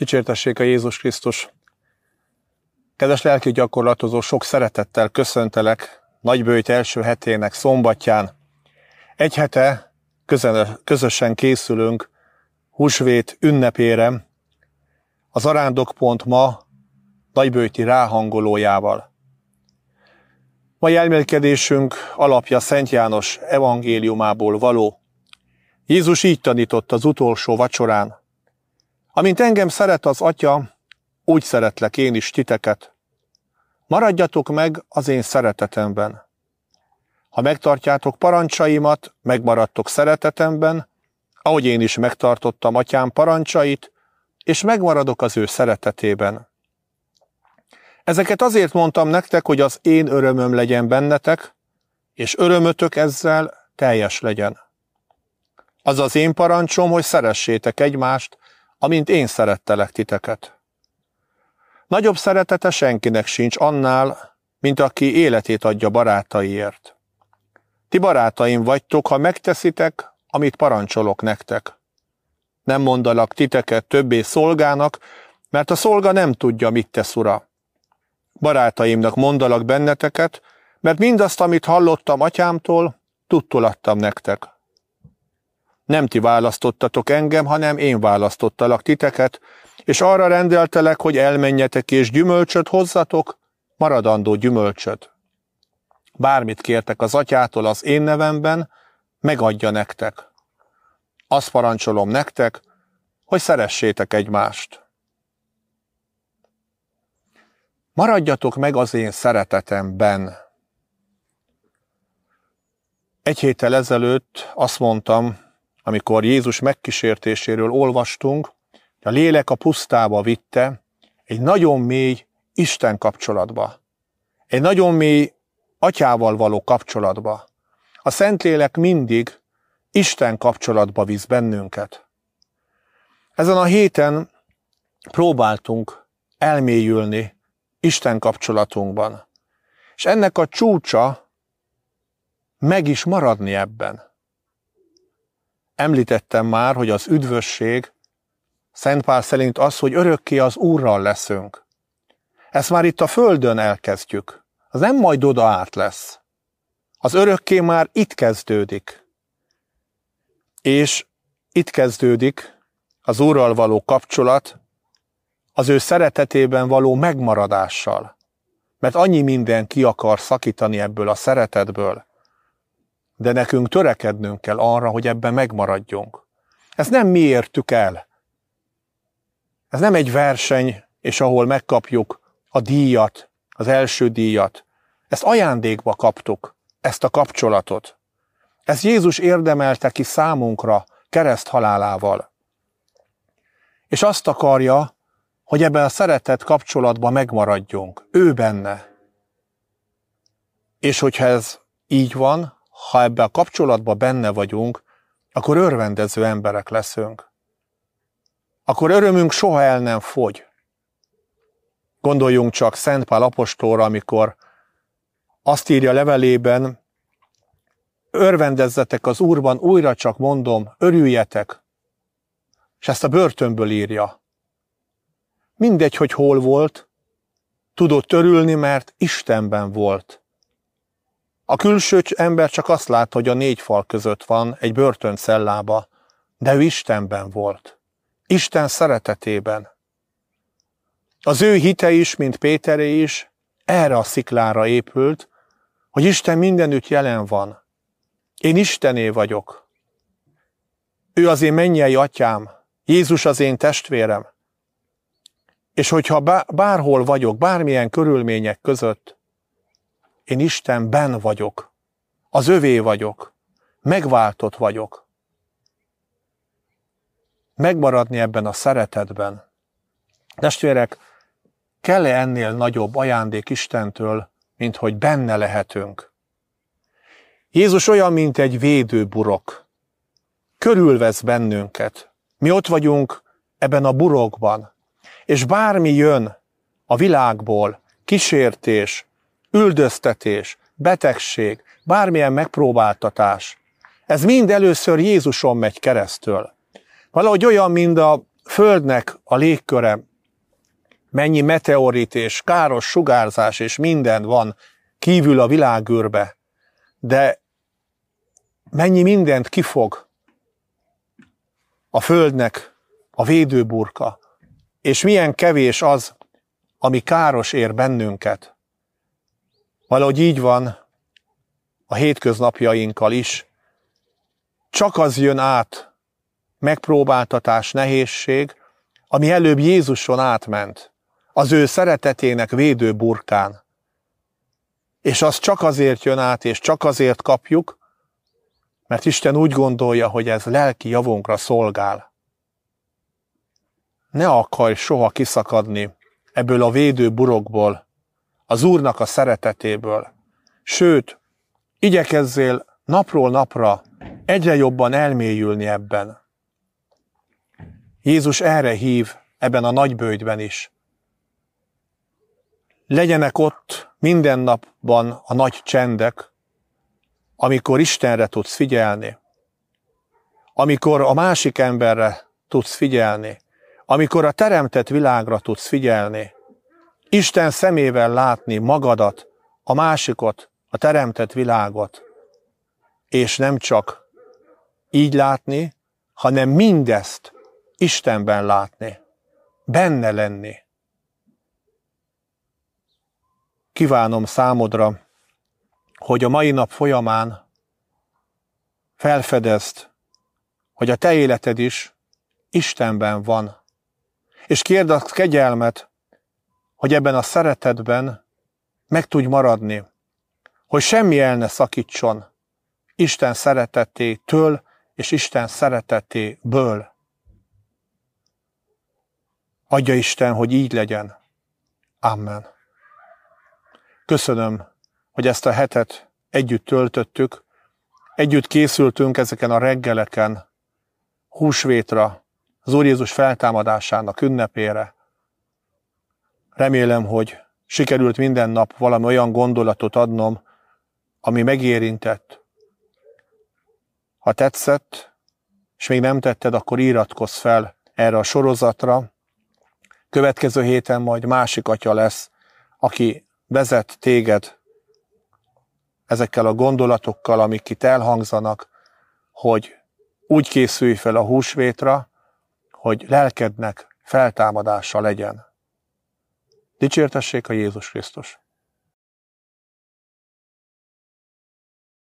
Dicsértessék a Jézus Krisztus! Kedves lelki gyakorlatozó, sok szeretettel köszöntelek nagybőjt első hetének szombatján. Egy hete közösen készülünk húsvét ünnepére, az arándokpont ma nagybőjti ráhangolójával. Mai elmélkedésünk alapja Szent János evangéliumából való. Jézus így tanított az utolsó vacsorán. Amint engem szeret az Atya, úgy szeretlek én is titeket. Maradjatok meg az én szeretetemben. Ha megtartjátok parancsaimat, megmaradtok szeretetemben, ahogy én is megtartottam atyám parancsait, és megmaradok az ő szeretetében. Ezeket azért mondtam nektek, hogy az én örömöm legyen bennetek, és örömötök ezzel teljes legyen. Az az én parancsom, hogy szeressétek egymást, amint én szerettelek titeket. Nagyobb szeretete senkinek sincs annál, mint aki életét adja barátaiért. Ti barátaim vagytok, ha megteszitek, amit parancsolok nektek. Nem mondalak titeket többé szolgának, mert a szolga nem tudja, mit tesz ura. Barátaimnak mondalak benneteket, mert mindazt, amit hallottam atyámtól, tudtul nektek. Nem ti választottatok engem, hanem én választottalak titeket, és arra rendeltelek, hogy elmenjetek és gyümölcsöt hozzatok, maradandó gyümölcsöt. Bármit kértek az atyától az én nevemben, megadja nektek. Azt parancsolom nektek, hogy szeressétek egymást. Maradjatok meg az én szeretetemben. Egy héttel ezelőtt azt mondtam, amikor Jézus megkísértéséről olvastunk, a lélek a pusztába vitte egy nagyon mély Isten kapcsolatba. Egy nagyon mély atyával való kapcsolatba. A Szentlélek mindig Isten kapcsolatba visz bennünket. Ezen a héten próbáltunk elmélyülni Isten kapcsolatunkban. És ennek a csúcsa meg is maradni ebben. Említettem már, hogy az üdvösség Szent Pál szerint az, hogy örökké az Úrral leszünk. Ezt már itt a Földön elkezdjük. Az nem majd oda át lesz. Az örökké már itt kezdődik. És itt kezdődik az Úrral való kapcsolat, az ő szeretetében való megmaradással. Mert annyi minden ki akar szakítani ebből a szeretetből, de nekünk törekednünk kell arra, hogy ebben megmaradjunk. Ezt nem mi értük el. Ez nem egy verseny, és ahol megkapjuk a díjat, az első díjat. Ezt ajándékba kaptuk, ezt a kapcsolatot. Ezt Jézus érdemelte ki számunkra kereszt halálával. És azt akarja, hogy ebben a szeretett kapcsolatban megmaradjunk, ő benne. És hogyha ez így van, ha ebben a kapcsolatban benne vagyunk, akkor örvendező emberek leszünk. Akkor örömünk soha el nem fogy. Gondoljunk csak Szent Pál apostolra, amikor azt írja levelében, örvendezzetek az Úrban, újra csak mondom, örüljetek. És ezt a börtönből írja. Mindegy, hogy hol volt, tudott örülni, mert Istenben volt. A külső ember csak azt lát, hogy a négy fal között van, egy börtöncellába, de ő Istenben volt. Isten szeretetében. Az ő hite is, mint Péteré is, erre a sziklára épült, hogy Isten mindenütt jelen van. Én Istené vagyok. Ő az én mennyei atyám, Jézus az én testvérem. És hogyha bárhol vagyok, bármilyen körülmények között, én Istenben vagyok, az övé vagyok, megváltott vagyok. Megmaradni ebben a szeretetben. Testvérek, kell-e ennél nagyobb ajándék Istentől, mint hogy benne lehetünk? Jézus olyan, mint egy védőburok. Körülvesz bennünket. Mi ott vagyunk ebben a burokban. És bármi jön a világból, kísértés, üldöztetés, betegség, bármilyen megpróbáltatás, ez mind először Jézuson megy keresztül. Valahogy olyan, mint a Földnek a légköre, mennyi meteorit és káros sugárzás és minden van kívül a világűrbe, de mennyi mindent kifog a Földnek a védőburka, és milyen kevés az, ami káros ér bennünket. Valahogy így van a hétköznapjainkkal is. Csak az jön át, megpróbáltatás, nehézség, ami előbb Jézuson átment, az ő szeretetének védő burkán. És az csak azért jön át, és csak azért kapjuk, mert Isten úgy gondolja, hogy ez lelki javunkra szolgál. Ne akarj soha kiszakadni ebből a védő burokból, az Úrnak a szeretetéből. Sőt, igyekezzél napról napra egyre jobban elmélyülni ebben. Jézus erre hív ebben a nagybőjtben is. Legyenek ott minden napban a nagy csendek, amikor Istenre tudsz figyelni, amikor a másik emberre tudsz figyelni, amikor a teremtett világra tudsz figyelni, Isten szemével látni magadat, a másikot, a teremtett világot, és nem csak így látni, hanem mindezt Istenben látni, benne lenni. Kívánom számodra, hogy a mai nap folyamán felfedezd, hogy a te életed is Istenben van. És kérd a kegyelmet, hogy ebben a szeretetben meg tudj maradni, hogy semmi el ne szakítson Isten szeretetétől és Isten szeretetéből. Adja Isten, hogy így legyen. Amen. Köszönöm, hogy ezt a hetet együtt töltöttük, együtt készültünk ezeken a reggeleken, húsvétra, az Úr Jézus feltámadásának ünnepére. Remélem, hogy sikerült minden nap valami olyan gondolatot adnom, ami megérintett. Ha tetszett, és még nem tetted, akkor iratkozz fel erre a sorozatra. Következő héten majd másik atya lesz, aki vezet téged ezekkel a gondolatokkal, amik itt elhangzanak, hogy úgy készülj fel a húsvétra, hogy lelkednek feltámadása legyen. Dicsértessék a Jézus Krisztus!